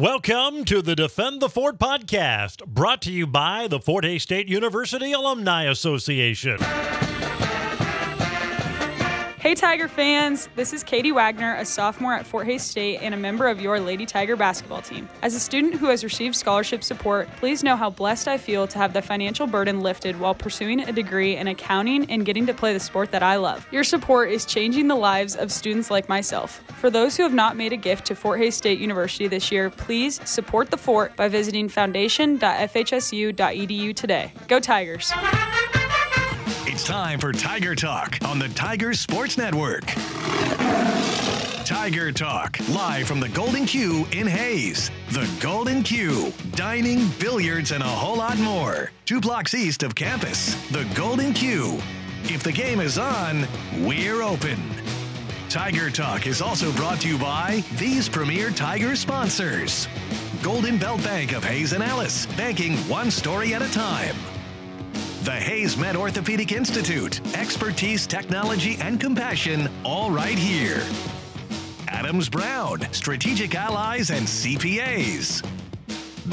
Welcome to the Defend the Fort podcast, brought to you by the Fort Hays State University Alumni Association. Hey Tiger fans, this is Katie Wagner, a sophomore at Fort Hays State and a member of your Lady Tiger basketball team. As a student who has received scholarship support, please know how blessed I feel to have the financial burden lifted while pursuing a degree in accounting and getting to play the sport that I love. Your support is changing the lives of students like myself. For those who have not made a gift to Fort Hays State University this year, please support the fort by visiting foundation.fhsu.edu today. Go Tigers! It's time for Tiger Talk on the Tiger Sports Network. Tiger Talk, live from the Golden Q in Hays. The Golden Q, dining, billiards, and a whole lot more. Two blocks east of campus. The Golden Q. If the game is on, we're open. Tiger Talk is also brought to you by these premier Tiger sponsors Golden Belt Bank of Hays and Ellis, banking one story at a time. The HaysMed Orthopedic Institute. Expertise, technology, and compassion, all right here. Adams Brown, Strategic Allies and CPAs.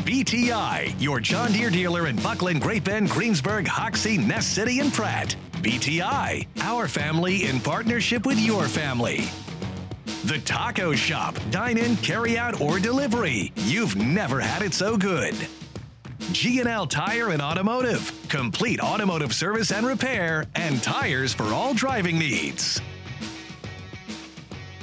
BTI, your John Deere dealer in Bucklin, Great Bend, Greensburg, Hoxie, Ness City, and Pratt. BTI, our family in partnership with your family. The Taco Shop, dine in, carry out, or delivery. You've never had it so good. G&L Tire and Automotive. Complete automotive service and repair and tires for all driving needs.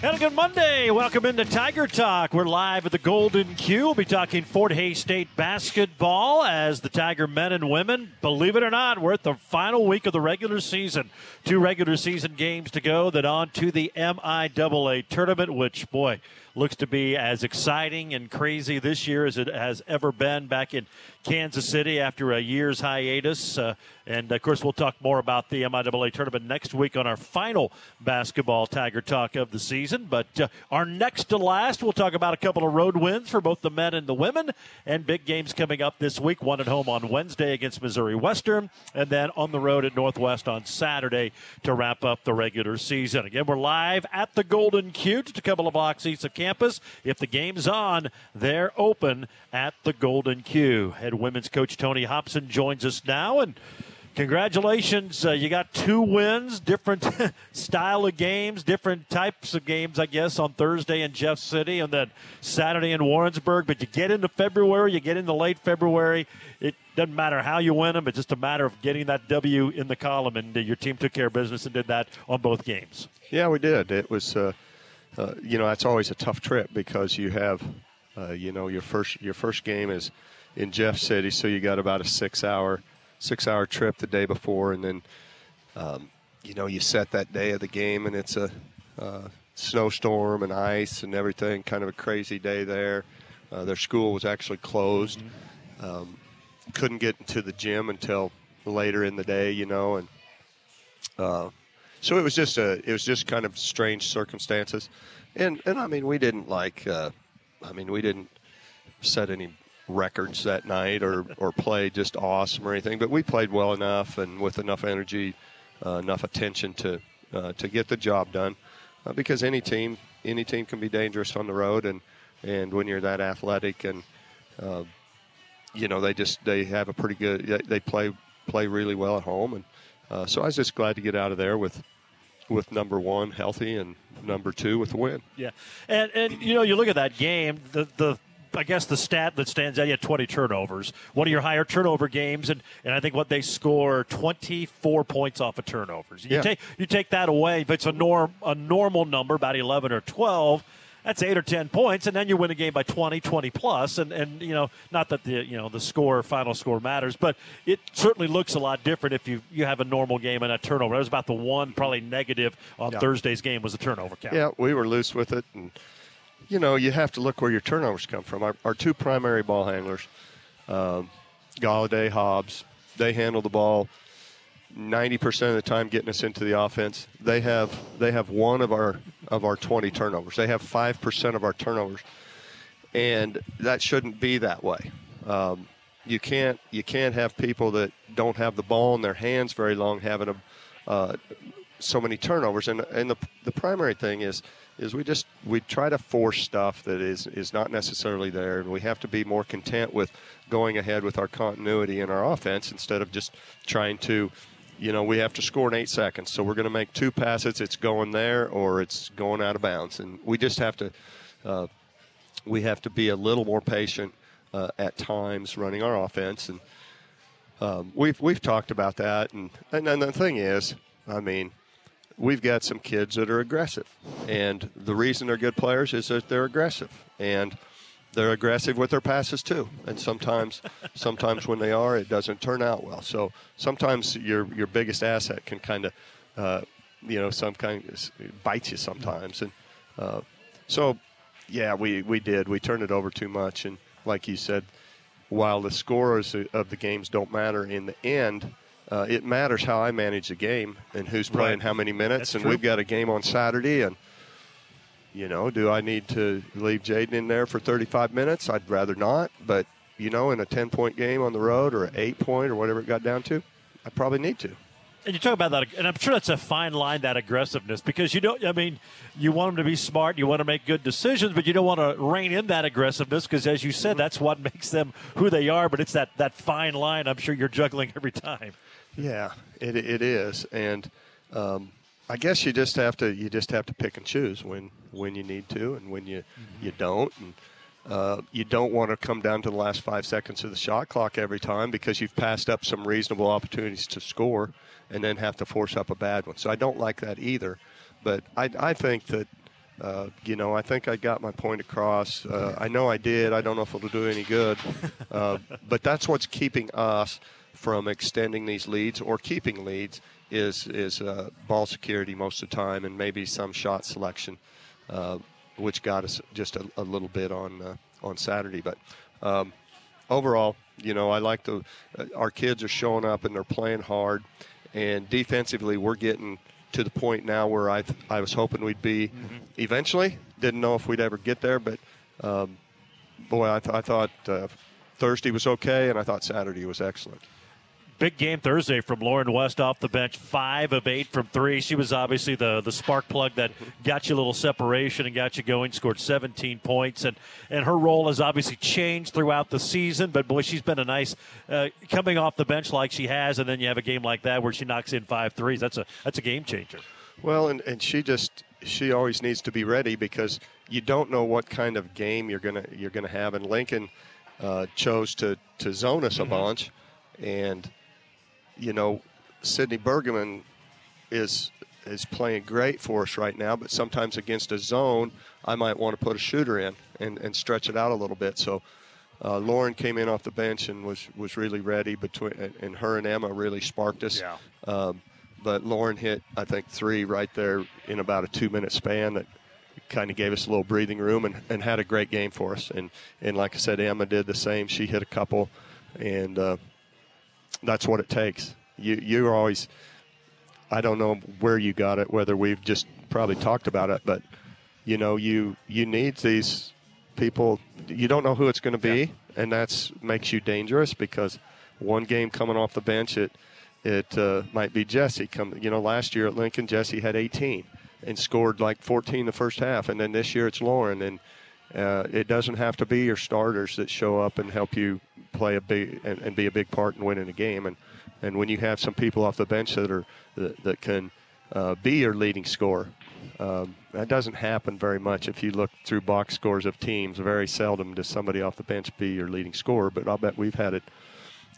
And a good Monday. Welcome into Tiger Talk. We're live at the Golden Q. We'll be talking Fort Hays State basketball as the Tiger men and women, believe it or not, we're at the final week of the regular season. Two regular season games to go, then on to the MIAA tournament, which, boy, looks to be as exciting and crazy this year as it has ever been back in Kansas City after a year's hiatus. Uh, and of course, we'll talk more about the MIAA tournament next week on our final basketball Tiger Talk of the season. But uh, our next to last, we'll talk about a couple of road wins for both the men and the women, and big games coming up this week. One at home on Wednesday against Missouri Western, and then on the road at Northwest on Saturday to wrap up the regular season. Again, we're live at the Golden just a couple of blocks east of campus. If the game's on, they're open at the Golden Q. Head women's coach Tony Hobson joins us now, and congratulations. Uh, you got two wins, different style of games, different types of games, I guess, on Thursday in Jeff City and then Saturday in Warrensburg. But you get into February, you get into late February. It doesn't matter how you win them, it's just a matter of getting that W in the column. And uh, your team took care of business and did that on both games. Yeah, we did. It was, uh, uh, you know, that's always a tough trip because you have, uh, you know, your first your first game is in Jeff City, so you got about a six hour six hour trip the day before, and then um, you know you set that day of the game, and it's a uh, snowstorm and ice and everything, kind of a crazy day there. Uh, their school was actually closed. Um, couldn't get into the gym until later in the day, you know, and uh, so it was just a it was just kind of strange circumstances, and and I mean we didn't like, uh, I mean we didn't set any records that night or, or play just awesome or anything, but we played well enough and with enough energy, uh, enough attention to uh, to get the job done. Uh, because any team any team can be dangerous on the road, and and when you're that athletic and uh, you know they just they have a pretty good they play play really well at home, and uh, so I was just glad to get out of there with with number one healthy and number two with the win. Yeah, and and you know you look at that game the the I guess the stat that stands out, you had 20 turnovers. One of your higher turnover games, and, and I think what they score 24 points off of turnovers. You Yeah. take you take that away, if it's a norm a normal number, about 11 or 12. That's eight or ten points, and then you win a game by 20, 20 plus, and and you know not that the you know the score, final score matters, but it certainly looks a lot different if you you have a normal game and a turnover. That was about the one probably negative on Yeah. Thursday's game was the turnover count. Yeah, we were loose with it, and you know you have to look where your turnovers come from. Our, our two primary ball handlers, um, Galladay, Hobbs, they handle the ball ninety percent of the time, getting us into the offense. They have they have one of our of our twenty turnovers. They have five percent of our turnovers, and that shouldn't be that way. Um, you can't you can't have people that don't have the ball in their hands very long having a uh, so many turnovers. And and the the primary thing is is we just we try to force stuff that is is not necessarily there, and we have to be more content with going ahead with our continuity in our offense instead of just trying to. You know, we have to score in eight seconds, so we're going to make two passes. It's going there or it's going out of bounds, and we just have to uh, we have to be a little more patient uh, at times running our offense, and um, we've we've talked about that. And and then the thing is, I mean, we've got some kids that are aggressive, and the reason they're good players is that they're aggressive, and they're aggressive with their passes too. And sometimes, sometimes when they are, it doesn't turn out well. So sometimes your your biggest asset can kind of, uh, you know, some kind of bite you sometimes, and uh, so yeah, we we did. We turned it over too much, and like you said, while the scores of the games don't matter in the end uh, it matters how I manage the game and who's playing Right. how many minutes. That's and true. we've got a game on Saturday, and you know, do I need to leave Jaden in there for 35 minutes? I'd rather not, but you know, in a 10 point game on the road or an eight point or whatever it got down to, I probably need to. And you talk about that, and I'm sure that's a fine line, that aggressiveness, because you don't. I mean, you want them to be smart, you want to make good decisions, but you don't want to rein in that aggressiveness because, as you said, that's what makes them who they are. But it's that that fine line. I'm sure you're juggling every time. Yeah, it, it is, and um, I guess you just have to you just have to pick and choose when when you need to and when you you don't, and uh, you don't want to come down to the last five seconds of the shot clock every time because you've passed up some reasonable opportunities to score, and then have to force up a bad one. So I don't like that either, but I I think that. Uh, you know, I think I got my point across. Uh, I know I did. I don't know if it'll do any good, uh, but that's what's keeping us from extending these leads or keeping leads is is uh, ball security most of the time, and maybe some shot selection, uh, which got us just a, a little bit on uh, on Saturday. But um, overall, you know, I like the uh, our kids are showing up and they're playing hard, and defensively, we're getting to the point now where I th- I was hoping we'd be eventually. Didn't know if we'd ever get there, but um, boy, I, th- I thought uh, Thursday was okay, and I thought Saturday was excellent. Big game Thursday from Lauren West off the bench, five of eight from three. She was obviously the the spark plug that got you a little separation and got you going. Scored 17 points, and and her role has obviously changed throughout the season. But boy, she's been a nice uh, coming off the bench like she has, and then you have a game like that where she knocks in five threes. That's a that's a game changer. Well, and, and she just she always needs to be ready because you don't know what kind of game you're gonna you're gonna have. And Lincoln uh, chose to to zone us a bunch, and you know Sydney Bergman is is playing great for us right now. But sometimes against a zone, I might want to put a shooter in and, and stretch it out a little bit. So. Uh, Lauren came in off the bench and was, was really ready. Between and, and her and Emma really sparked us. Yeah. Um, but Lauren hit, I think, three right there in about a two minute span that kind of gave us a little breathing room and, and had a great game for us. And, and like I said, Emma did the same. She hit a couple, and uh, that's what it takes. You, you're always, I don't know where you got it, whether we've just probably talked about it, but you know, you, you need these people, you don't know who it's going to be, and that's makes you dangerous because one game coming off the bench, it, it uh, might be Jesse. Come, you know, last year at Lincoln, Jesse had 18 and scored like 14 the first half, and then this year it's Lauren, and uh, it doesn't have to be your starters that show up and help you play a big and, and be a big part in winning a game. And and when you have some people off the bench that are that, that can uh, be your leading scorer, um, that doesn't happen very much. If you look through box scores of teams, very seldom does somebody off the bench be your leading scorer. But I'll bet we've had it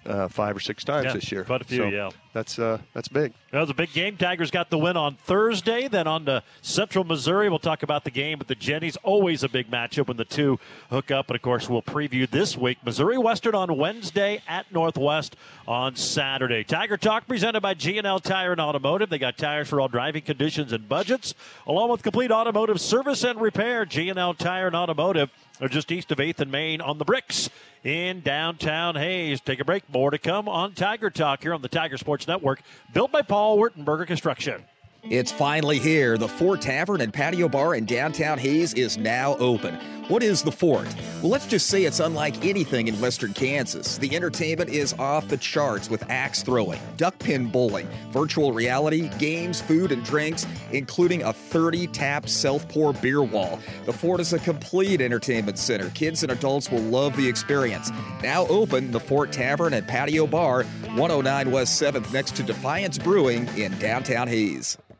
uh, five or six times Yeah, this year. quite a few, So yeah. That's uh, that's big. That was a big game. Tigers got the win on Thursday. Then on to Central Missouri. We'll talk about the game but the Jennies. Always a big matchup when the two hook up. And of course, we'll preview this week Missouri Western on Wednesday at Northwest on Saturday. Tiger Talk presented by G&L Tire and Automotive. They got tires for all driving conditions and budgets, along with complete automotive service and repair. G&L Tire and Automotive are just east of 8th and Main on the bricks in downtown Hays. Take a break. More to come on Tiger Talk here on the Tiger Sports Network, built by Paul Wertenberger Construction. It's finally here. The Fort Tavern and Patio Bar in downtown Hays is now open. What is the Fort? Well, let's just say it's unlike anything in western Kansas. The entertainment is off the charts with axe throwing, duck pin bowling, virtual reality, games, food, and drinks, including a 30 tap self pour beer wall. The Fort is a complete entertainment center. Kids and adults will love the experience. Now open, the Fort Tavern and Patio Bar, 109 West 7th, next to Defiance Brewing in downtown Hays.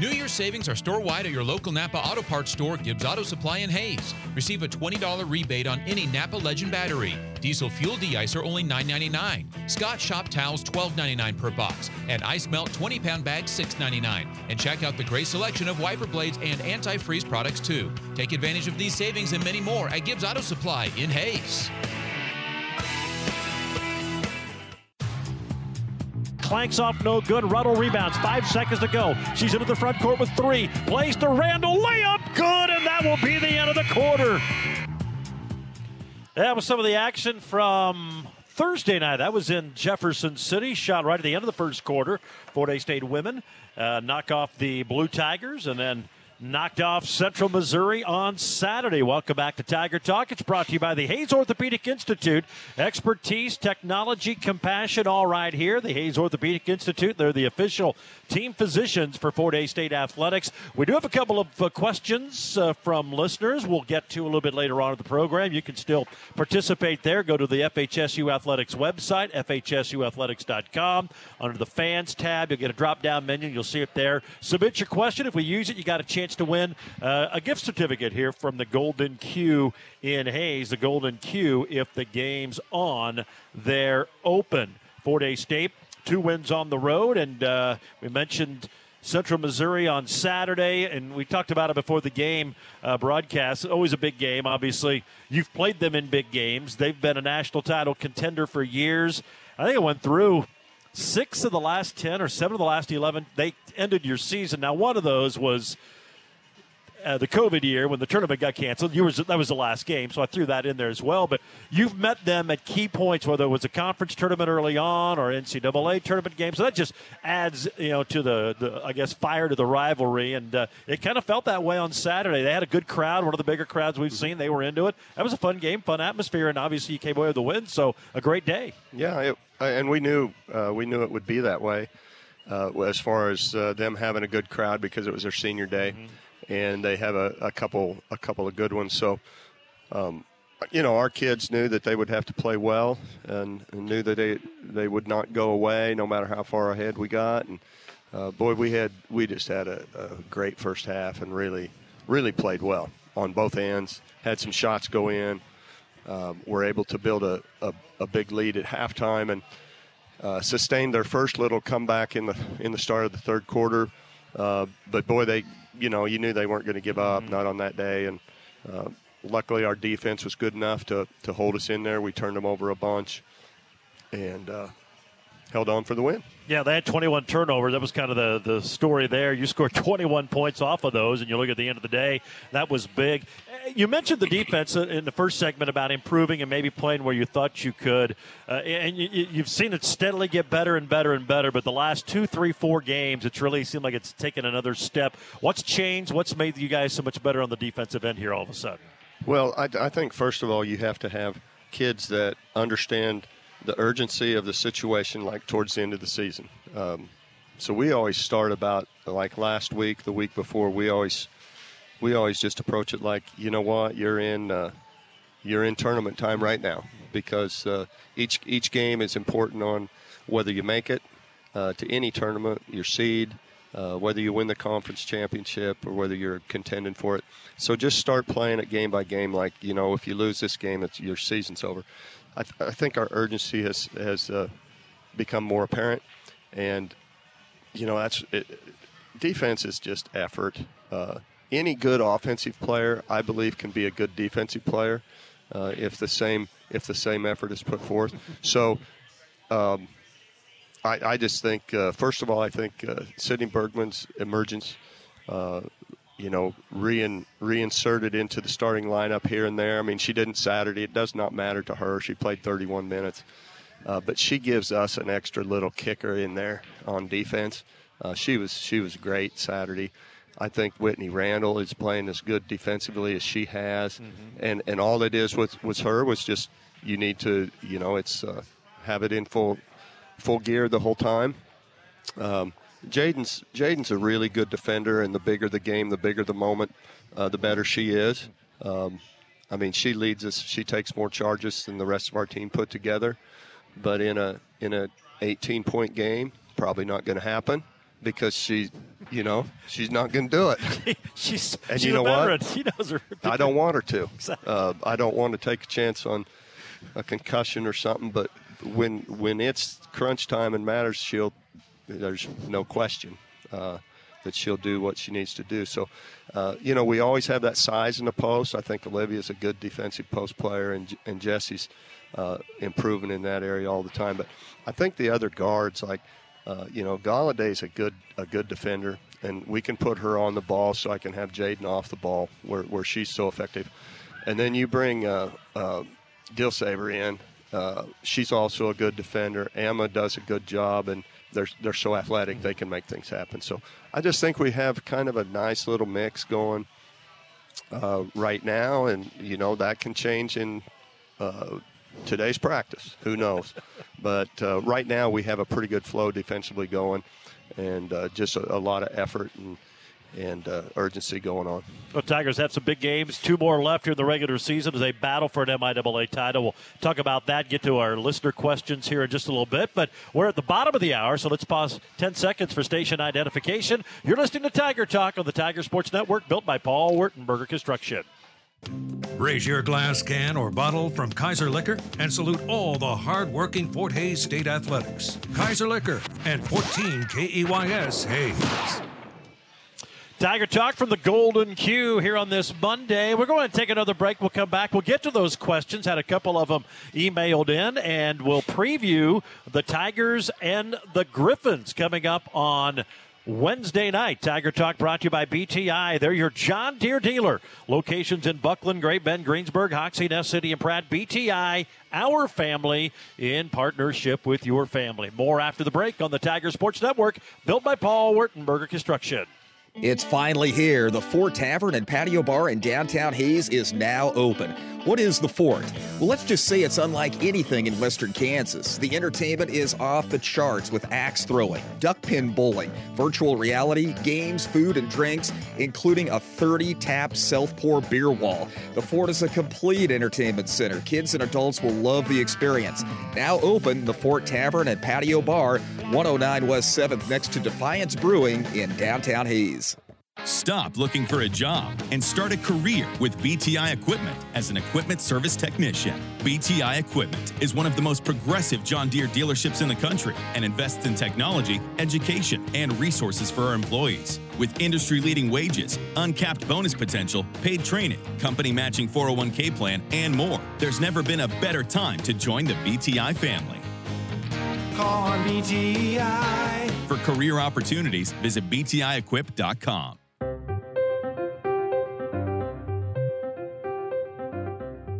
New Year savings are store wide at your local Napa Auto Parts store, Gibbs Auto Supply in Hays. Receive a $20 rebate on any Napa Legend battery. Diesel fuel de-icer only $9.99. Scott Shop towels $12.99 per box. And ice melt 20 pound bag $6.99. And check out the great selection of wiper blades and antifreeze products too. Take advantage of these savings and many more at Gibbs Auto Supply in Hays. Clanks off no good. Ruddle rebounds. Five seconds to go. She's into the front court with three. Plays to Randall. Layup good, and that will be the end of the quarter. That was some of the action from Thursday night. That was in Jefferson City. Shot right at the end of the first quarter. Hays State women uh, knock off the Blue Tigers and then knocked off Central Missouri on Saturday. Welcome back to Tiger Talk. It's brought to you by the Hays Orthopedic Institute. Expertise, technology, compassion, all right here. The Hays Orthopedic Institute, they're the official team physicians for Fort Hays State Athletics. We do have a couple of uh, questions uh, from listeners we'll get to a little bit later on in the program. You can still participate there. Go to the FHSU Athletics website, FHSUathletics.com. Under the fans tab, you'll get a drop down menu. You'll see it there. Submit your question. If we use it, you got a chance to win uh, a gift certificate here from the Golden Q in Hays. The Golden Q, if the game's on, they're open. Fort Hays State, two wins on the road, and uh, we mentioned. Central Missouri on Saturday, and we talked about it before the game uh, broadcast. Always a big game, obviously. You've played them in big games. They've been a national title contender for years. I think it went through six of the last 10 or seven of the last 11. They ended your season. Now, one of those was uh, the COVID year when the tournament got canceled. You was that was the last game, so I threw that in there as well. But you've met them at key points, whether it was a conference tournament early on or NCAA tournament game. So that just adds, you know, to the, the I guess fire to the rivalry. And uh, it kind of felt that way on Saturday. They had a good crowd, one of the bigger crowds we've seen. They were into it. That was a fun game, fun atmosphere, and obviously you came away with the win. So a great day. Yeah, it, and we knew uh, we knew it would be that way. Uh, as far as uh, them having a good crowd because it was their senior day. Mm-hmm and they have a, a couple a couple of good ones. So, um, you know, our kids knew that they would have to play well, and, and, knew that they they would not go away no matter how far ahead we got. And uh, boy, we had we just had a, a, great first half and really really played well on both ends. Had some shots go in. Um, were able to build a, a, a big lead at halftime and uh, sustained their first little comeback in the in the start of the third quarter. Uh, but boy, they you know, you knew they weren't going to give up, mm-hmm. not on that day. And uh, luckily, our defense was good enough to, to hold us in there. We turned them over a bunch and uh, held on for the win. Yeah, they had 21 turnovers. That was kind of the, the story there. You scored 21 points off of those, and you look at the end of the day, that was big. You mentioned the defense in the first segment about improving and maybe playing where you thought you could. Uh, and you, have seen it steadily get better and better and better, but the last two, three, four games, it's really seemed like it's taken another step. What's changed? What's made you guys so much better on the defensive end here all of a sudden? Well, I, I think, first of all, you have to have kids that understand – the urgency of the situation, like towards the end of the season. Um, so we always start about like last week, the week before. We always we always just approach it like, you know what, you're in uh, you're in tournament time right now because uh, each each game is important on whether you make it uh, to any tournament, your seed, uh, whether you win the conference championship or whether you're contending for it. So just start playing it game by game. Like you know, if you lose this game, it's your season's over. I, th- I think our urgency has has uh, become more apparent, and you know that's it, defense is just effort. Uh, any good offensive player, I believe, can be a good defensive player uh, if the same if the same effort is put forth. So. Um, I, I, just think, uh, first of all, I think uh, Sydney Bergman's emergence, uh, you know, rein, reinserted into the starting lineup here and there. I mean, she didn't Saturday. It does not matter to her. She played 31 minutes. Uh, but she gives us an extra little kicker in there on defense. Uh, she was she was great Saturday. I think Whitney Randall is playing as good defensively as she has, mm-hmm. and and all it is with with her was just you need to you know it's uh, have it in full full gear the whole time. Um, Jaden's Jaden's a really good defender, and the bigger the game, the bigger the moment, uh, the better she is. Um, I mean, she leads us. She takes more charges than the rest of our team put together. But in a in a 18 point game, probably not going to happen because she, you know, she's not going to do it. she's and she's you know what? She knows her. I don't want her to. Exactly. Uh, I don't want to take a chance on a concussion or something. But when when it's crunch time and matters, she'll. There's no question. Uh, that she'll do what she needs to do. So, uh, you know, we always have that size in the post. I think Olivia's a good defensive post player, and, and Jesse's uh, improving in that area all the time. But I think the other guards, like uh, you know, Galladay's a good a good defender, and we can put her on the ball so I can have Jaden off the ball where, where she's so effective. And then you bring uh, uh, Dilsaver in. Uh, she's also a good defender. Emma does a good job, and they're they're so athletic they can make things happen. So I just think we have kind of a nice little mix going uh, right now, and you know that can change in uh, today's practice. Who knows? but uh, right now we have a pretty good flow defensively going, and uh, just a, a, lot of effort and and uh, urgency going on. Well, Tigers have some big games. Two more left here in the regular season as they battle for an MIAA title. We'll talk about that. Get to our listener questions here in just a little bit. But we're at the bottom of the hour, so let's pause 10 seconds for station identification. You're listening to Tiger Talk on the Tiger Sports Network, built by Paul Wertenberger Construction. Raise your glass can or bottle from Kaiser Liquor and salute all the hard-working Fort Hays State Athletics. Kaiser Liquor and 14 KAYS Hays. Tiger Talk from the Golden Q here on this Monday. We're going to take another break. We'll come back. We'll get to those questions. Had a couple of them emailed in, and we'll preview the Tigers and the Griffins coming up on Wednesday night. Tiger Talk brought to you by BTI. They're your John Deere dealer. Locations in Bucklin, Great Bend, Greensburg, Hoxie, Ness City, and Pratt. BTI, our family in partnership with your family. More after the break on the Tiger Sports Network, built by Paul Wertenberger Construction. It's finally here. The Fort Tavern and Patio Bar in downtown Hays is now open. What is the Fort? Well, let's just say it's unlike anything in western Kansas. The entertainment is off the charts with axe throwing, duck pin bowling, virtual reality, games, food, and drinks, including a 30 tap self pour beer wall. The Fort is a complete entertainment center. Kids and adults will love the experience. Now open, the Fort Tavern and Patio Bar, 109 West 7th, next to Defiance Brewing in downtown Hays. Stop looking for a job and start a career with BTI Equipment as an equipment service technician. BTI Equipment is one of the most progressive John Deere dealerships in the country and invests in technology, education, and resources for our employees. With industry leading wages, uncapped bonus potential, paid training, company matching 401k plan, and more, there's never been a better time to join the BTI family. Call on BTI. For career opportunities, visit BTIEquip.com.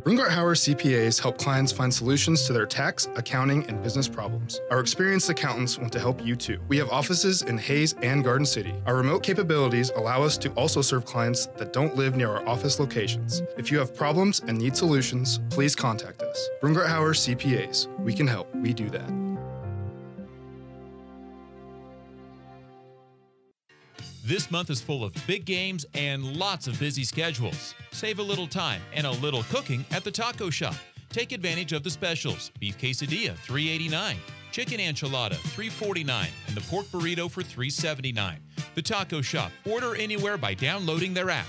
Brungart Howard CPAs help clients find solutions to their tax, accounting, and business problems. Our experienced accountants want to help you too. We have offices in Hays and Garden City. Our remote capabilities allow us to also serve clients that don't live near our office locations. If you have problems and need solutions, please contact us. Brungart Howard CPAs. We can help. We do that. This month is full of big games and lots of busy schedules. Save a little time and a little cooking at the taco shop. Take advantage of the specials. Beef quesadilla, $3.89. Chicken enchilada, $3.49. And the pork burrito for $3.79. The taco shop. Order anywhere by downloading their app.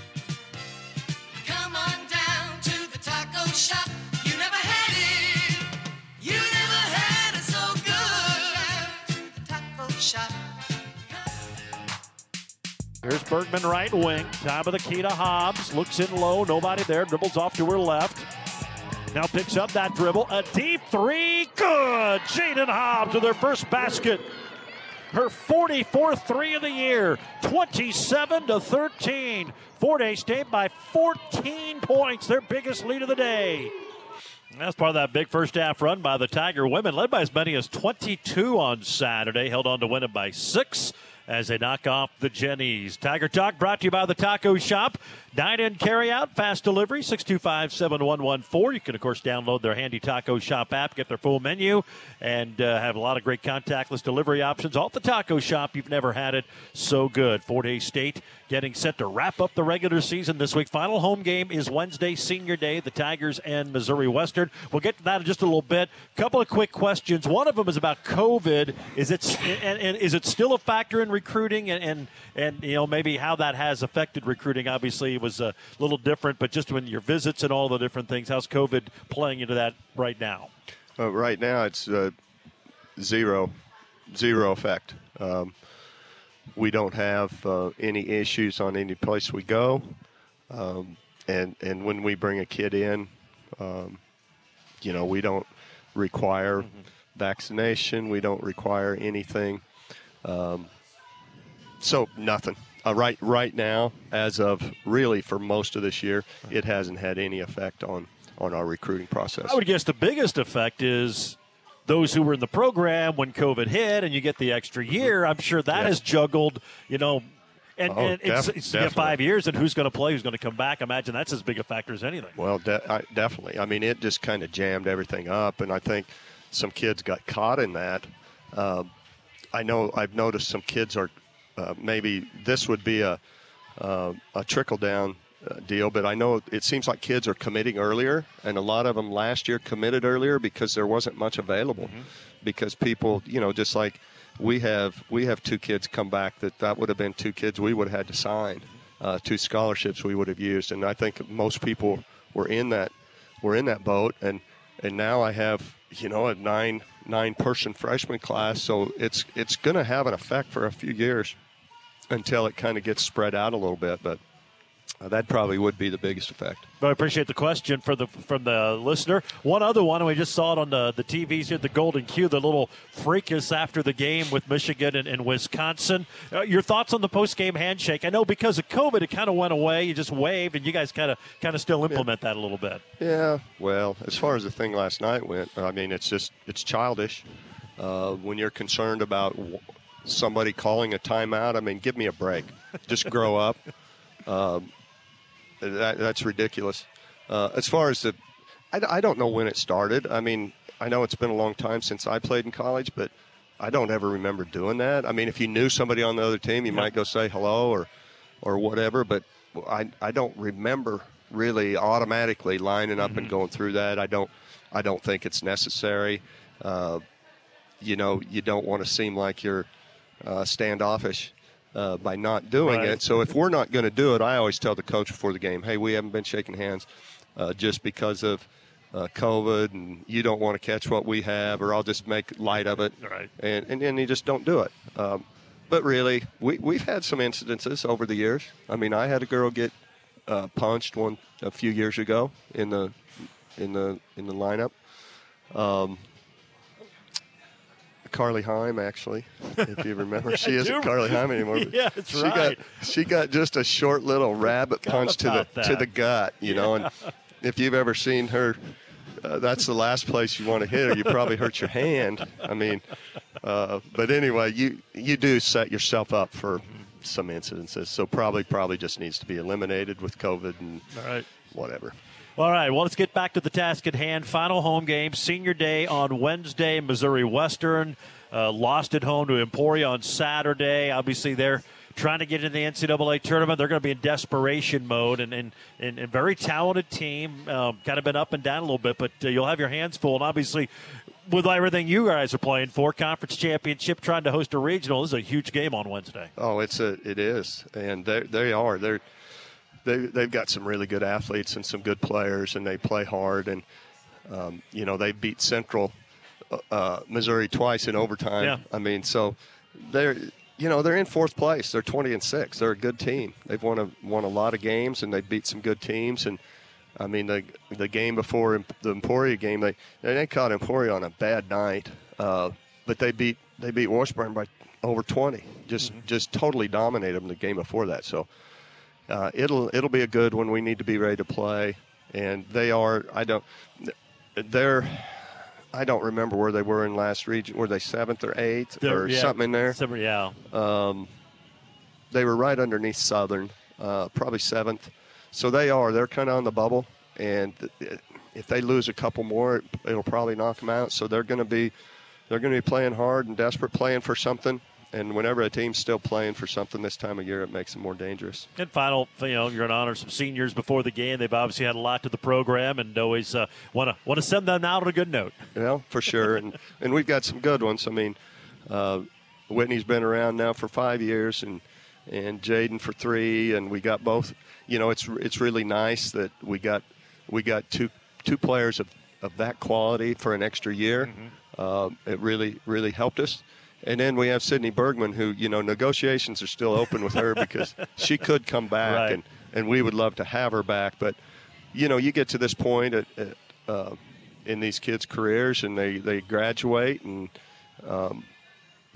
Here's Bergman right wing. Top of the key to Hobbs. Looks in low. Nobody there. Dribbles off to her left. Now picks up that dribble. A deep three. Good. Jaden Hobbs with her first basket. Her 44th three of the year. 27 to 13. Fort Hays State by 14 points. Their biggest lead of the day. That's part of that big first half run by the Tiger women, led by as many as 22 on Saturday. Held on to win it by six as they knock off the Jennies. Tiger Talk brought to you by the Taco Shop. Dine in, carry out, fast delivery, 625 7114. You can, of course, download their handy Taco Shop app, get their full menu, and uh, have a lot of great contactless delivery options. At the Taco Shop. You've never had it so good. Fort Hays State getting set to wrap up the regular season this week. Final home game is Wednesday, Senior Day, the Tigers and Missouri Western. We'll get to that in just a little bit. A Couple of quick questions. One of them is about COVID. Is it and, and is it still a factor in recruiting and, and and you know maybe how that has affected recruiting? Obviously, was a little different, but just when your visits and all the different things, how's COVID playing into that right now? Uh, right now, it's uh, zero, zero effect. Um, we don't have uh, any issues on any place we go, um, and and when we bring a kid in, um, you know, we don't require vaccination. We don't require anything. Um, so nothing. Uh, right right now, as of really for most of this year, it hasn't had any effect on on our recruiting process. I would guess the biggest effect is those who were in the program when COVID hit, and you get the extra year. I'm sure that Yeah. has juggled, you know. And, Oh, and it's, def- it's get five years, and who's going to play, who's going to come back. Imagine that's as big a factor as anything. Well, de- I, definitely. I mean, it just kind of jammed everything up, and I think some kids got caught in that. Um I know I've noticed some kids are uh, maybe this would be a uh, a trickle down uh, deal, but I know it seems like kids are committing earlier, and a lot of them last year committed earlier because there wasn't much available. Because people, you know, just like we have, we have two kids come back that that would have been two kids we would have had to sign, uh, two scholarships we would have used, and I think most people were in that were in that boat, and and now I have you know a nine nine person freshman class, so it's it's going to have an effect for a few years until it kind of gets spread out a little bit, but uh, that probably would be the biggest effect. But I appreciate the question for the from the listener. One other one, and we just saw it on the, the TVs here, the Golden Q, the little fracas after the game with Michigan and, and Wisconsin. Uh, your thoughts on the post game handshake? I know because of COVID, it kind of went away. You just waved, and you guys kind of kind of still implement that a little bit. Yeah, well, as far as the thing last night went, I mean, it's just it's childish. Uh, when you're concerned about somebody calling a timeout, I mean, give me a break. Just grow up. Um, that, that's ridiculous. Uh, as far as the, I, I don't know when it started. I mean, I know it's been a long time since I played in college, but I don't ever remember doing that. I mean, if you knew somebody on the other team, you might go say hello or, or whatever. But I, I don't remember really automatically lining up and going through that. I don't, I don't think it's necessary. Uh, you know, you don't want to seem like you're uh, standoffish uh, by not doing Right. it. So if we're not going to do it, I always tell the coach before the game, hey, we haven't been shaking hands uh, just because of uh, COVID, and you don't want to catch what we have, or I'll just make light of it. Right. And and then you just don't do it. Um, but really, we we've had some incidences over the years. I mean, I had a girl get uh, punched one a few years ago in the in the in the lineup. Um, Carly Heim, actually, if you remember, she I isn't. Carly Heim anymore. Yeah, that's she right. got she got just a short little rabbit punch to the to the gut, you know, and if you've ever seen her, uh, that's the last place you want to hit her. You probably hurt your hand. I mean, uh, but anyway, you you do set yourself up for some incidences. So probably probably just needs to be eliminated with COVID and All right. whatever. All right, well, let's get back to the task at hand. Final home game, senior day on Wednesday. Missouri Western uh, lost at home to Emporia on Saturday. Obviously, they're trying to get into the NCAA tournament. They're going to be in desperation mode, and and, and, and very talented team. Um, kind of been up and down a little bit, but uh, you'll have your hands full. And obviously, with everything you guys are playing for, conference championship, trying to host a regional, this is a huge game on Wednesday. Oh, it's a it is, and they they are they're they they've got some really good athletes and some good players, and they play hard, and um, you know they beat Central uh, uh, Missouri twice in overtime. Yeah. I mean, so they're you know they're in fourth place. They're twenty and six. They're a good team. They've won a won a lot of games, and they beat some good teams, and. I mean, the the game before the Emporia game, they they caught Emporia on a bad night, uh, but they beat they beat Washburn by over 20. Just just totally dominated them the game before that. So uh, it'll it'll be a good one. We need to be ready to play, and they are. I don't. They're. I don't remember where they were in last region. Were they seventh or eighth They're- or yeah, something in there? yeah. Um, they were right underneath Southern, uh, probably seventh. So they are. They're kind of on the bubble, and if they lose a couple more, it'll probably knock them out. So they're going to be, they're going to be playing hard and desperate, playing for something. And whenever a team's still playing for something this time of year, it makes it more dangerous. And final, you know, you're going to honor some seniors before the game. They've obviously had a lot to the program, and always want to want to send them out on a good note. You know, for sure. and and we've got some good ones. I mean, uh, Whitney's been around now for five years, and and Jaden for three, and we got both. You know, it's it's really nice that we got we got two two players of, of that quality for an extra year. Uh, it really really helped us. And then we have Sydney Bergman, who you know negotiations are still open with her because she could come back, Right. and and we would love to have her back. But you know, you get to this point at, at, uh, in these kids' careers, and they they graduate, and um,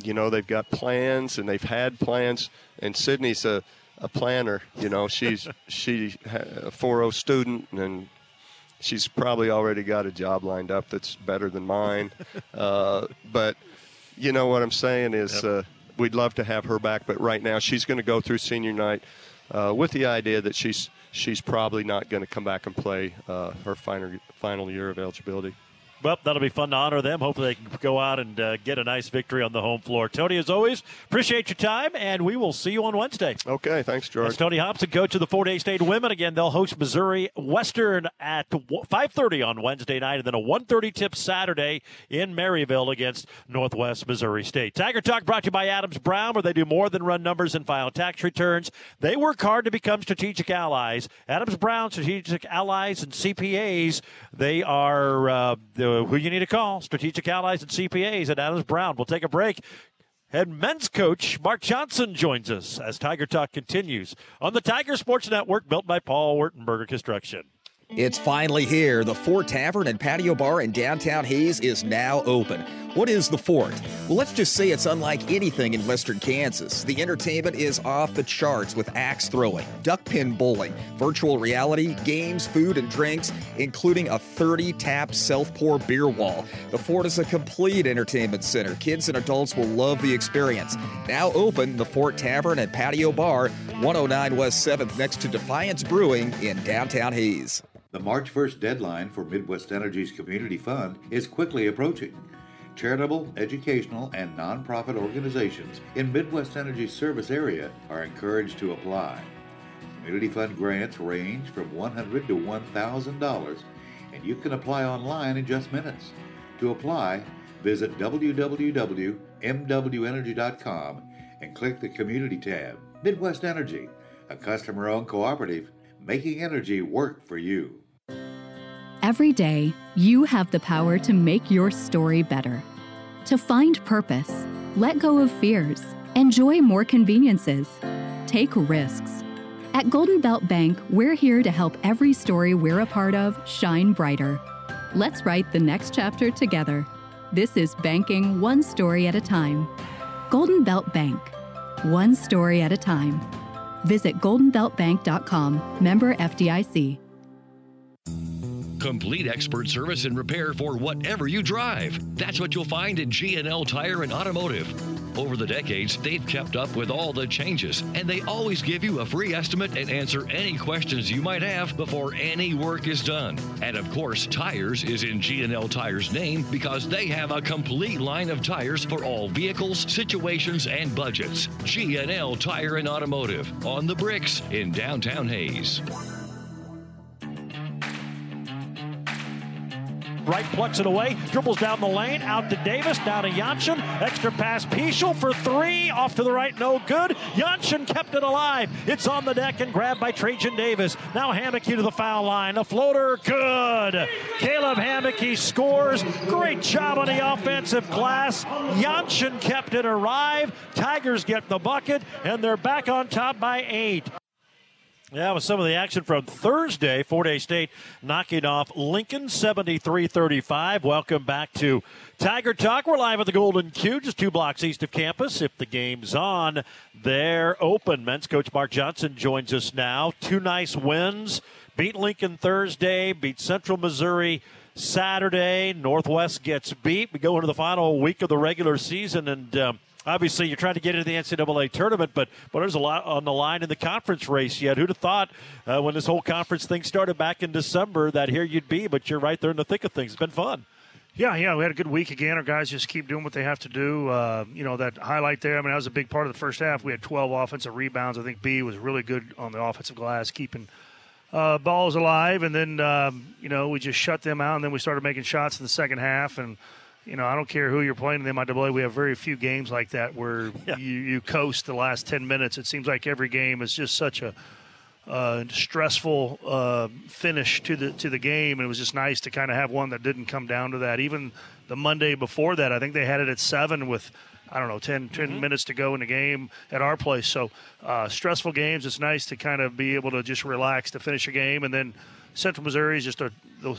you know they've got plans, and they've had plans. And Sydney's a, a planner. You know, she's she a 4.0 student, and she's probably already got a job lined up that's better than mine. uh, but you know what I'm saying is. Uh, We'd love to have her back, but right now she's going to go through senior night uh, with the idea that she's she's probably not going to come back and play uh, her final final year of eligibility. Well, that'll be fun to honor them. Hopefully, they can go out and uh, get a nice victory on the home floor. Tony, as always, appreciate your time, and we will see you on Wednesday. Okay, thanks, George. That's Tony Hobson, coach of the Fort Hays State women. Again, they'll host Missouri Western at 5:30 on Wednesday night, and then a 1:30 tip Saturday in Maryville against Northwest Missouri State. Tiger Talk brought to you by Adams Brown, where they do more than run numbers and file tax returns. They work hard to become strategic allies. Adams Brown, strategic allies and CPAs. They are uh, who you need to call. Strategic allies and CPAs at Adams Brown. We'll take a break. Head men's coach Mark Johnson joins us as Tiger Talk continues on the Tiger Sports Network, built by Paul Wertenberger Construction. It's finally here. The Fort Tavern and Patio Bar in downtown Hays is now open. What is the Fort? Well, let's just say it's unlike anything in western Kansas. The entertainment is off the charts with axe throwing, duck pin bowling, virtual reality, games, food, and drinks, including a 30 tap self pour beer wall. The Fort is a complete entertainment center. Kids and adults will love the experience. Now open, the Fort Tavern and Patio Bar, 109 West 7th, next to Defiance Brewing in downtown Hays. The March 1st deadline for Midwest Energy's Community Fund is quickly approaching. Charitable, educational, and nonprofit organizations in Midwest Energy's service area are encouraged to apply. Community Fund grants range from 100 to $1,000, and you can apply online in just minutes. To apply, visit www.mwenergy.com and click the Community tab. Midwest Energy, a customer owned cooperative making energy work for you. Every day, you have the power to make your story better. To find purpose, let go of fears, enjoy more conveniences, take risks. At Golden Belt Bank, we're here to help every story we're a part of shine brighter. Let's write the next chapter together. This is banking one story at a time. Golden Belt Bank, one story at a time. Visit goldenbeltbank.com, member FDIC. Complete expert service and repair for whatever you drive. That's what you'll find at G&L Tire and Automotive. Over the decades, they've kept up with all the changes, and they always give you a free estimate and answer any questions you might have before any work is done. And of course, tires is in G&L Tire's name because they have a complete line of tires for all vehicles, situations, and budgets. G&L Tire and Automotive on the bricks in downtown Hays. Right plucks it away, dribbles down the lane, out to Davis, down to Jansson. Extra pass, Pichel for three, off to the right, no good. Jansson kept it alive. It's on the deck and grabbed by Trajan Davis. Now Hammocky to the foul line. A floater, good. Caleb Hammocky scores. Great job on the offensive glass. Jansson kept it alive. Tigers get the bucket, and they're back on top by eight. Yeah, with some of the action from Thursday, Fort Hays State knocking off Lincoln 73 35. Welcome back to Tiger Talk. We're live at the Golden Q, just two blocks east of campus. If the game's on, they're open. Men's coach Mark Johnson joins us now. Two nice wins. Beat Lincoln Thursday, beat Central Missouri Saturday. Northwest gets beat. We go into the final week of the regular season, and um, obviously you're trying to get into the NCAA tournament, but but there's a lot on the line in the conference race yet. Who'd have thought uh, when this whole conference thing started back in December that here you'd be? But you're right there in the thick of things. It's been fun. Yeah, yeah, we had a good week again. Our guys just keep doing what they have to do. Uh, you know, that highlight there, I mean, that was a big part of the first half. We had 12 offensive rebounds. I think B was really good on the offensive glass, keeping uh, balls alive. And then, um, you know, we just shut them out, and then we started making shots in the second half. And, you know, I don't care who you're playing in the MIAA. We have very few games like that where you, you coast the last 10 minutes. It seems like every game is just such a uh, stressful uh, finish to the to the game, and it was just nice to kind of have one that didn't come down to that. Even the Monday before that, I think they had it at seven with I don't know 10, 10 minutes to go in the game at our place. So uh, stressful games. It's nice to kind of be able to just relax to finish a game, and then Central Missouri is just a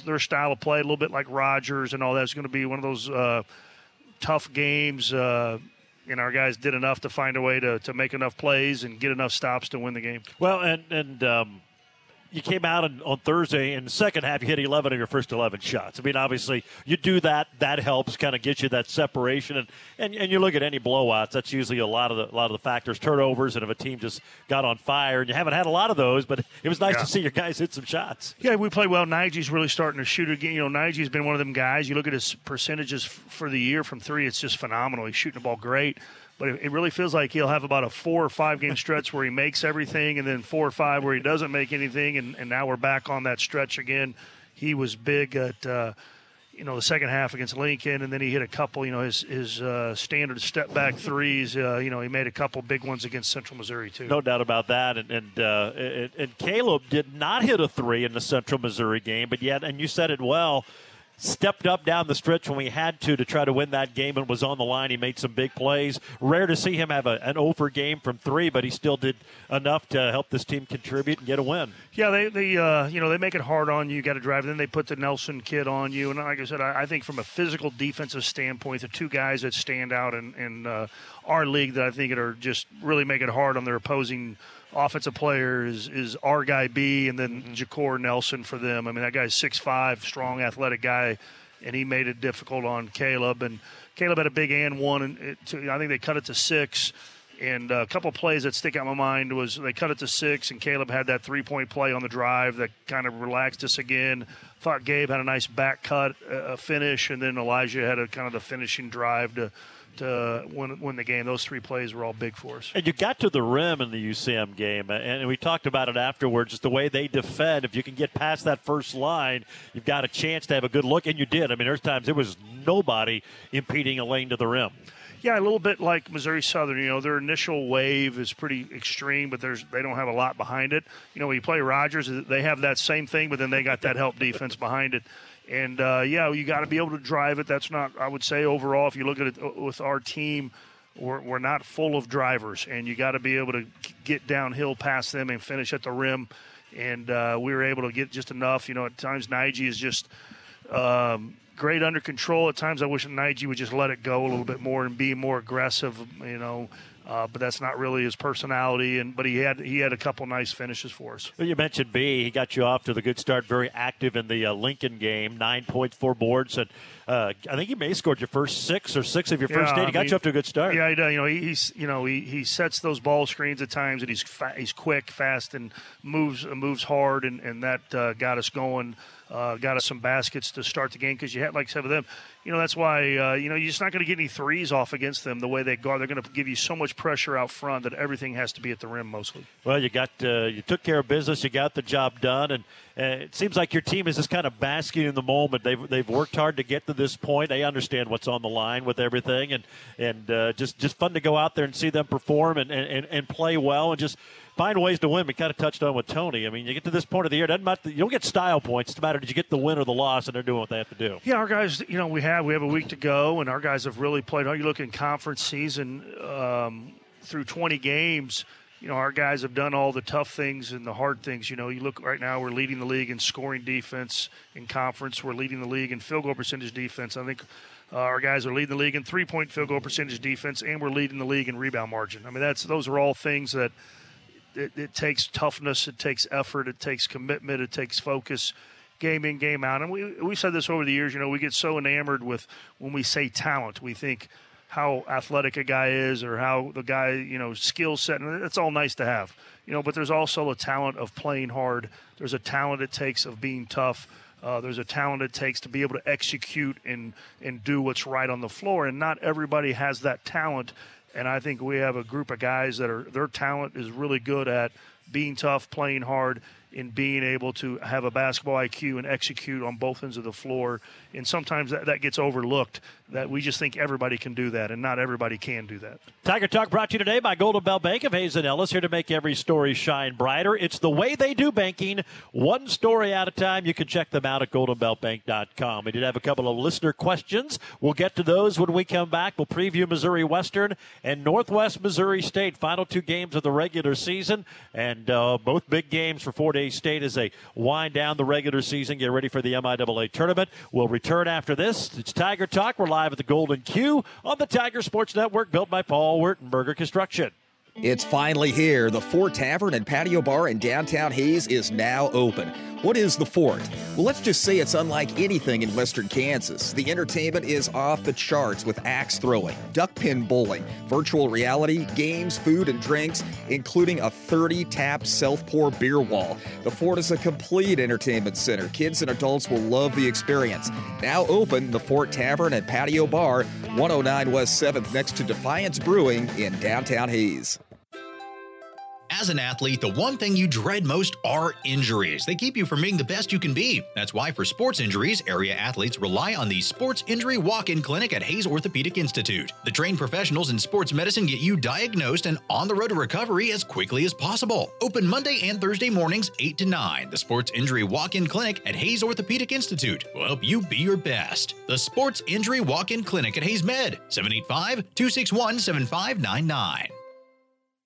their style of play, a little bit like Rogers and all that's going to be one of those uh, tough games. Uh, and our guys did enough to find a way to, to make enough plays and get enough stops to win the game. Well, and and um, you came out on, on Thursday in the second half. You hit 11 of your first 11 shots. I mean, obviously, you do that. That helps kind of get you that separation. And, and and you look at any blowouts. That's usually a lot of the a lot of the factors, turnovers, and if a team just got on fire. And you haven't had a lot of those, but it was nice Yeah. to see your guys hit some shots. Yeah, we play well. Nigel's really starting to shoot again. You know, Nigel's been one of them guys. You look at his percentages f- for the year from three; it's just phenomenal. He's shooting the ball great, but it, really feels like he'll have about a four or five game stretch where he makes everything, and then four or five where he doesn't make anything. And, and now we're back on that stretch again. He was big at. Uh, you know the second half against Lincoln, and then he hit a couple. You know his his uh, standard step back threes. Uh, you know he made a couple big ones against Central Missouri too. No doubt about that. And and, uh, and and Caleb did not hit a three in the Central Missouri game, but yet, and you said it well, stepped up down the stretch when we had to to try to win that game and was on the line. He made some big plays. Rare to see him have a, an over game from three, but he still did enough to help this team contribute and get a win. Yeah, they they uh, you know they make it hard on you. You got to drive. Then they put the Nelson kid on you. And like I said, I, I think from a physical defensive standpoint, the two guys that stand out in, in uh, our league that I think are just really make it hard on their opposing offensive players is is our guy B and then mm-hmm. Jakor Nelson for them. I mean that guy's six five, strong, athletic guy, and he made it difficult on Caleb. And Caleb had a big and one, and it, to, I think they cut it to six. And uh, a couple plays that stick out in my mind was they cut it to six, and Caleb had that three point play on the drive that kind of relaxed us again. Thought Gabe had a nice back cut uh, uh finish, and then Elijah had a kind of the finishing drive to to win, win the game. Those three plays were all big for us. And you got to the rim in the UCM game, and we talked about it afterwards. Just the way they defend. If you can get past that first line, you've got a chance to have a good look, and you did. I mean, there's times there was nobody impeding a lane to the rim. Yeah, a little bit like Missouri Southern. You know, their initial wave is pretty extreme, but there's they don't have a lot behind it. You know, when you play Rogers, they have that same thing, but then they got that help defense behind it. And uh, yeah, you got to be able to drive it. That's not, I would say, overall. If you look at it uh, with our team, we're, we're not full of drivers, and you got to be able to get downhill past them and finish at the rim. And uh, we were able to get just enough. You know, at times Nige is just um, great under control. At times, I wish Nige would just let it go a little bit more and be more aggressive. You know, Uh, but that's not really his personality. And but he had he had a couple nice finishes for us. Well, you mentioned B. He got you off to the good start. Very active in the uh, Lincoln game. Nine points, four boards, and uh, I think he may have scored your first six or six of your first Yeah, eight. He I got mean, you off to a good start. Yeah, he does. You know, he, he's you know he, he sets those ball screens at times, and he's fa- he's quick, fast, and moves moves hard, and and that uh, got us going. Uh, got us some baskets to start the game because you had like I of them. You know that's why uh, you know you're just not going to get any threes off against them the way they guard. They're going to give you so much pressure out front that everything has to be at the rim mostly. Well, you got uh, you took care of business. You got the job done, and it seems like your team is just kind of basking in the moment. They've they've worked hard to get to this point. They understand what's on the line with everything, and and uh, just just fun to go out there and see them perform and, and, and play well and just find ways to win. We kind of touched on with Tony. I mean, you get to this point of the year, doesn't matter. You don't get style points. It's a matter did you get the win or the loss, and they're doing what they have to do. Yeah, our guys, you know, we have we have a week to go, and our guys have really played. How you look in conference season um, through 20 games. You know, our guys have done all the tough things and the hard things. You know, you look right now, we're leading the league in scoring defense in conference. We're leading the league in field goal percentage defense. I think uh, our guys are leading the league in three point field goal percentage defense, and we're leading the league in rebound margin. I mean, that's those are all things that it, it takes toughness, it takes effort, it takes commitment, it takes focus, game in, game out. And we we said this over the years. You know, we get so enamored with when we say talent, we think how athletic a guy is or how the guy you know skill set, and it's all nice to have. You know, but there's also a talent of playing hard. There's a talent it takes of being tough. Uh, there's a talent it takes to be able to execute and and do what's right on the floor, and not everybody has that talent. And I think we have a group of guys that are their talent is really good at being tough, playing hard, and being able to have a basketball IQ and execute on both ends of the floor. And sometimes that, that gets overlooked. That we just think everybody can do that, and not everybody can do that. Tiger Talk brought to you today by Golden Belt Bank of Hays and Ellis, here to make every story shine brighter. It's the way they do banking, one story at a time. You can check them out at goldenbeltbank.com. We did have a couple of listener questions. We'll get to those when we come back. We'll preview Missouri Western and Northwest Missouri State, final two games of the regular season, and uh, both big games for Fort Hays State as they wind down the regular season, get ready for the MIAA tournament. We'll return after this. It's Tiger Talk. We're live at the Golden Q on the Tiger Sports Network, built by Paul Wertenberger Construction. It's finally here. The Fort Tavern and Patio Bar in downtown Hays is now open. What is the Fort? Well, let's just say it's unlike anything in western Kansas. The entertainment is off the charts with axe throwing, duck pin bowling, virtual reality, games, food, and drinks, including a 30 tap self pour beer wall. The Fort is a complete entertainment center. Kids and adults will love the experience. Now open, the Fort Tavern and Patio Bar, 109 West 7th, next to Defiance Brewing in downtown Hays. As an athlete, the one thing you dread most are injuries. They keep you from being the best you can be. That's why, for sports injuries, area athletes rely on the Sports Injury Walk In Clinic at Hays Orthopedic Institute. The trained professionals in sports medicine get you diagnosed and on the road to recovery as quickly as possible. Open Monday and Thursday mornings, 8 to 9. The Sports Injury Walk In Clinic at Hays Orthopedic Institute will help you be your best. The Sports Injury Walk In Clinic at HaysMed, 785 261 7599.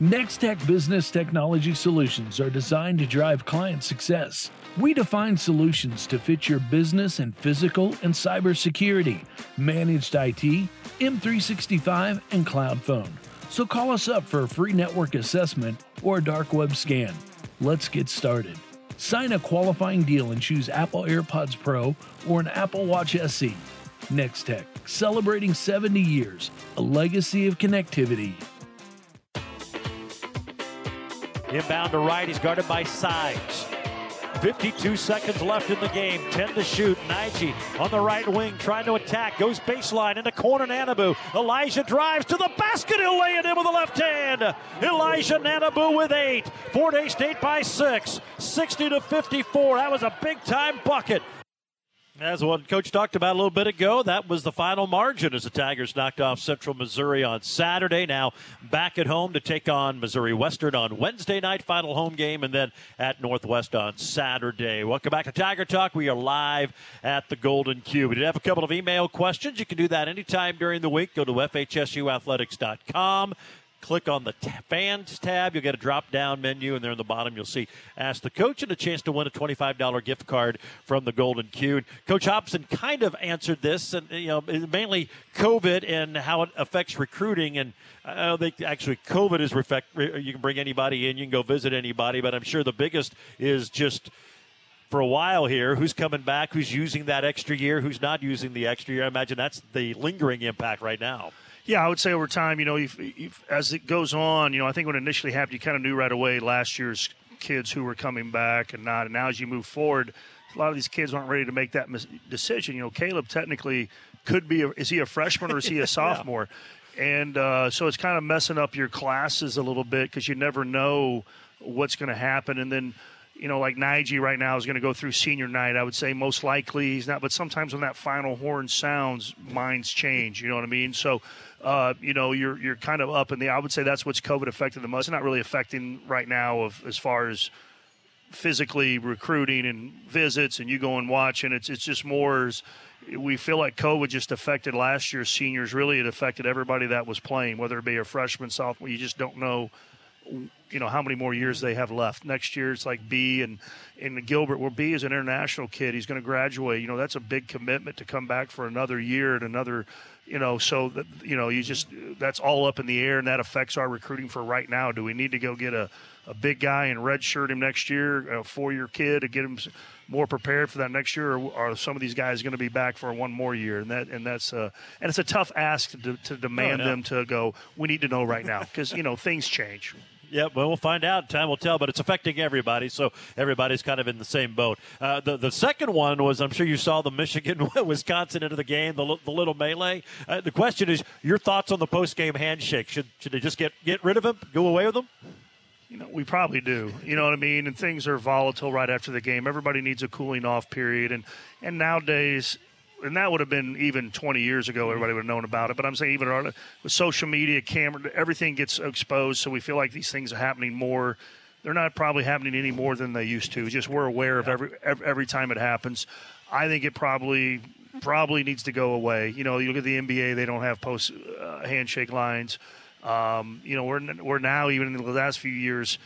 Nextech Business Technology Solutions are designed to drive client success. We define solutions to fit your business and physical and cybersecurity, managed IT, M365, and cloud phone. So call us up for a free network assessment or a dark web scan. Let's get started. Sign a qualifying deal and choose Apple AirPods Pro or an Apple Watch SE. Nextech, celebrating 70 years, a legacy of connectivity. Inbound to right, he's guarded by Sides. 52 seconds left in the game. 10 to shoot. Nige on the right wing trying to attack. Goes baseline in the corner. Nanabu. Elijah drives to the basket. He'll lay it in with the left hand. Elijah Nanabu with eight. Fort Hays State by six. 60 to 54. That was a big time bucket. As what Coach talked about a little bit ago, that was the final margin as the Tigers knocked off Central Missouri on Saturday. Now back at home to take on Missouri Western on Wednesday night, final home game, and then at Northwest on Saturday. Welcome back to Tiger Talk. We are live at the Golden Q. We did have a couple of email questions. You can do that anytime during the week. Go to FHSUathletics.com. Click on the t- fans tab. You'll get a drop down menu, and there in the bottom, you'll see Ask the Coach and a chance to win a $25 gift card from the Golden Q. Coach Hobson kind of answered this, and you know, mainly COVID and how it affects recruiting. And I don't think actually COVID is reflect. You can bring anybody in, you can go visit anybody, but I'm sure the biggest is just for a while here who's coming back, who's using that extra year, who's not using the extra year. I imagine that's the lingering impact right now. Yeah, I would say over time, you know, as it goes on, you know, I think when it initially happened, you kind of knew right away last year's kids who were coming back and not. And now as you move forward, a lot of these kids aren't ready to make that mis- decision. You know, Caleb technically could be, a, is he a freshman or is he a sophomore? And uh, so it's kind of messing up your classes a little bit because you never know what's going to happen. And then, you know, like Nige right now is going to go through senior night. I would say most likely he's not, but sometimes when that final horn sounds, minds change. You know what I mean? So, uh, you know, you're you're kind of up in the. I would say that's what's COVID affected the most. It's not really affecting right now of as far as physically recruiting and visits and you go and watch and it's it's just more as we feel like COVID just affected last year's seniors. Really, it affected everybody that was playing, whether it be a freshman, sophomore. You just don't know, you know, how many more years they have left. Next year, it's like B and and Gilbert. Well, B is an international kid. He's going to graduate. You know, that's a big commitment to come back for another year and another. You know, so that you know, you just that's all up in the air, and that affects our recruiting for right now. Do we need to go get a a big guy and redshirt him next year, a four-year kid, to get him more prepared for that next year, or are some of these guys going to be back for one more year? And that and that's uh, and it's a tough ask to, to demand Oh, yeah. them to go. We need to know right now because you know things change. Yeah, well, we'll find out. Time will tell, but it's affecting everybody, so everybody's kind of in the same boat. Uh, the the second one was, I'm sure you saw the Michigan Wisconsin into the game, the, the little melee. Uh, the question is, your thoughts on the post game handshake? Should should they just get get rid of him, go away with him? You know, we probably do. You know what I mean? And things are volatile right after the game. Everybody needs a cooling off period, and and nowadays, and that would have been even 20 years ago. Everybody would have known about it. But I'm saying even our- with social media, camera, everything gets exposed, so we feel like these things are happening more. They're not probably happening any more than they used to. Just we're aware of every every, time it happens. I think it probably probably needs to go away. You know, you look at the NBA; they don't have post uh, handshake lines. Um, you know, we're we're now even in the last few years,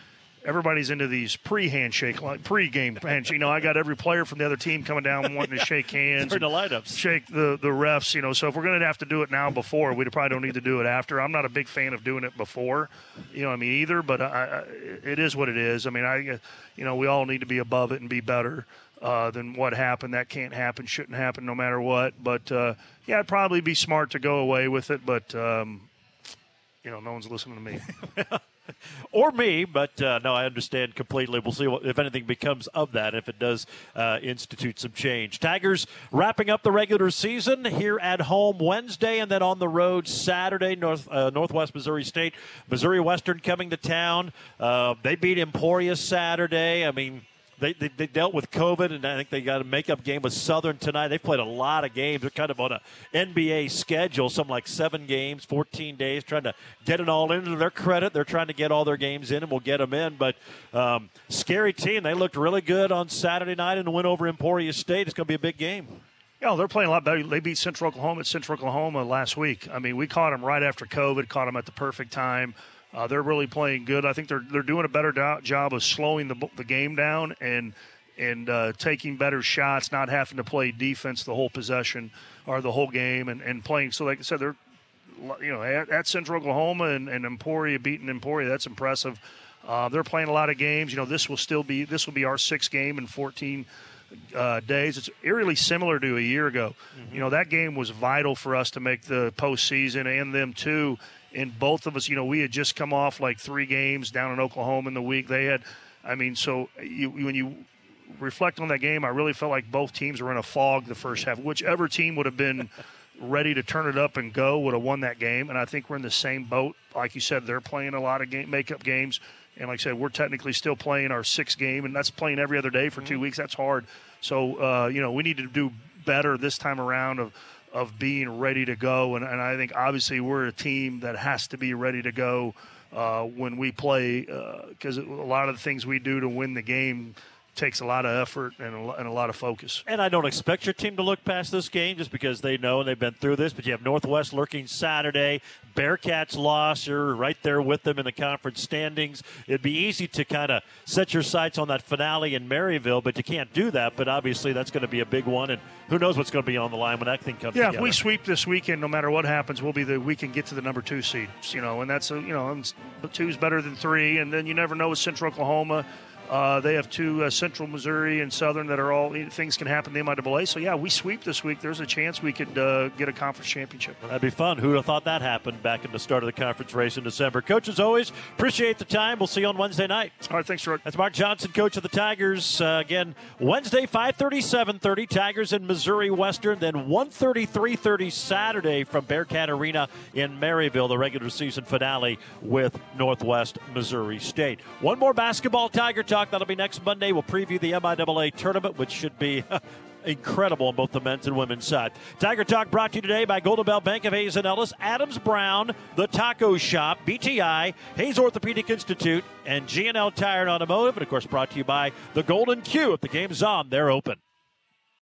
everybody's into these pre-handshake, like pre-game handshake. You know, I got every player from the other team coming down wanting to shake hands, During the and lineups. shake the the refs. You know, so if we're going to have to do it now before, we probably don't need to do it after. I'm not a big fan of doing it before. You know, I mean either, but I, I, it is what it is. I mean, I, you know, we all need to be above it and be better. Uh, than what happened. That can't happen, shouldn't happen, no matter what. But uh, yeah, it'd probably be smart to go away with it. But um, you know, no one's listening to me. or me, but uh, no, I understand completely. We'll see what, if anything becomes of that, if it does uh, institute some change. Tigers wrapping up the regular season here at home Wednesday, and then on the road Saturday. North uh, Northwest Missouri State, Missouri Western coming to town. Uh, they beat Emporia Saturday. I mean. They, they, they dealt with COVID, and I think they got a makeup game with Southern tonight. They've played a lot of games. They're kind of on a NBA schedule, something like seven games, 14 days, trying to get it all into their credit. They're trying to get all their games in, and we'll get them in. But um, scary team. They looked really good on Saturday night and win over Emporia State. It's going to be a big game. Yeah, they're playing a lot better. They beat Central Oklahoma at Central Oklahoma last week. I mean, we caught them right after COVID, caught them at the perfect time. Uh, they're really playing good. I think they're they're doing a better do- job of slowing the the game down and and uh, taking better shots, not having to play defense the whole possession or the whole game, and, and playing. So, like I said, they're you know at, at Central Oklahoma and, and Emporia beating Emporia. That's impressive. Uh, they're playing a lot of games. You know, this will still be this will be our sixth game in 14 uh, days. It's eerily similar to a year ago. You know, that game was vital for us to make the postseason and them too. And both of us, you know, we had just come off like three games down in Oklahoma in the week. They had, I mean, so you, when you reflect on that game, I really felt like both teams were in a fog the first half. Whichever team would have been ready to turn it up and go would have won that game. And I think we're in the same boat. Like you said, they're playing a lot of game makeup games. And like I said, we're technically still playing our sixth game, and that's playing every other day for two weeks. That's hard. So uh, you know, we need to do better this time around of of being ready to go. And, and I think obviously we're a team that has to be ready to go uh, when we play because a lot of the things we do to win the game takes a lot of effort and a, and a lot of focus. And I don't expect your team to look past this game just because they know and they've been through this. But you have Northwest lurking Saturday. Bearcats loss. You're right there with them in the conference standings. It'd be easy to kind of set your sights on that finale in Maryville, but you can't do that. But obviously, that's going to be a big one. And who knows what's going to be on the line when that thing comes Yeah, together. if we sweep this weekend, no matter what happens, we'll be the we can get to the number two seed. You know, and that's a, you know, two's better than three, and then you never know with Central Oklahoma. Uh, they have two uh, Central Missouri and Southern that are all things can happen. They might double So yeah, we sweep this week. There's a chance we could uh, get a conference championship. That'd be fun. Who'd have thought that happened back in the start of the conference race in December? Coach, as always, appreciate the time. We'll see you on Wednesday night. All right, thanks, Rod. That's Mark Johnson, coach of the Tigers. Uh, again, Wednesday, 5.30, 7.30, Tigers in Missouri Western. Then 1.30, 3.30 Saturday from Bearcat Arena in Maryville, the regular season finale with Northwest Missouri State. One more basketball Tiger Talk. That'll be next Monday. We'll preview the MIAA tournament, which should be incredible on both the men's and women's side. Tiger Talk brought to you today by Golden Belt Bank of Hays and Ellis, Adams Brown, The Taco Shop, BTI, Hays Orthopedic Institute, and G&L Tire and Automotive. And, of course, brought to you by the Golden Q. If the game's on, they're open.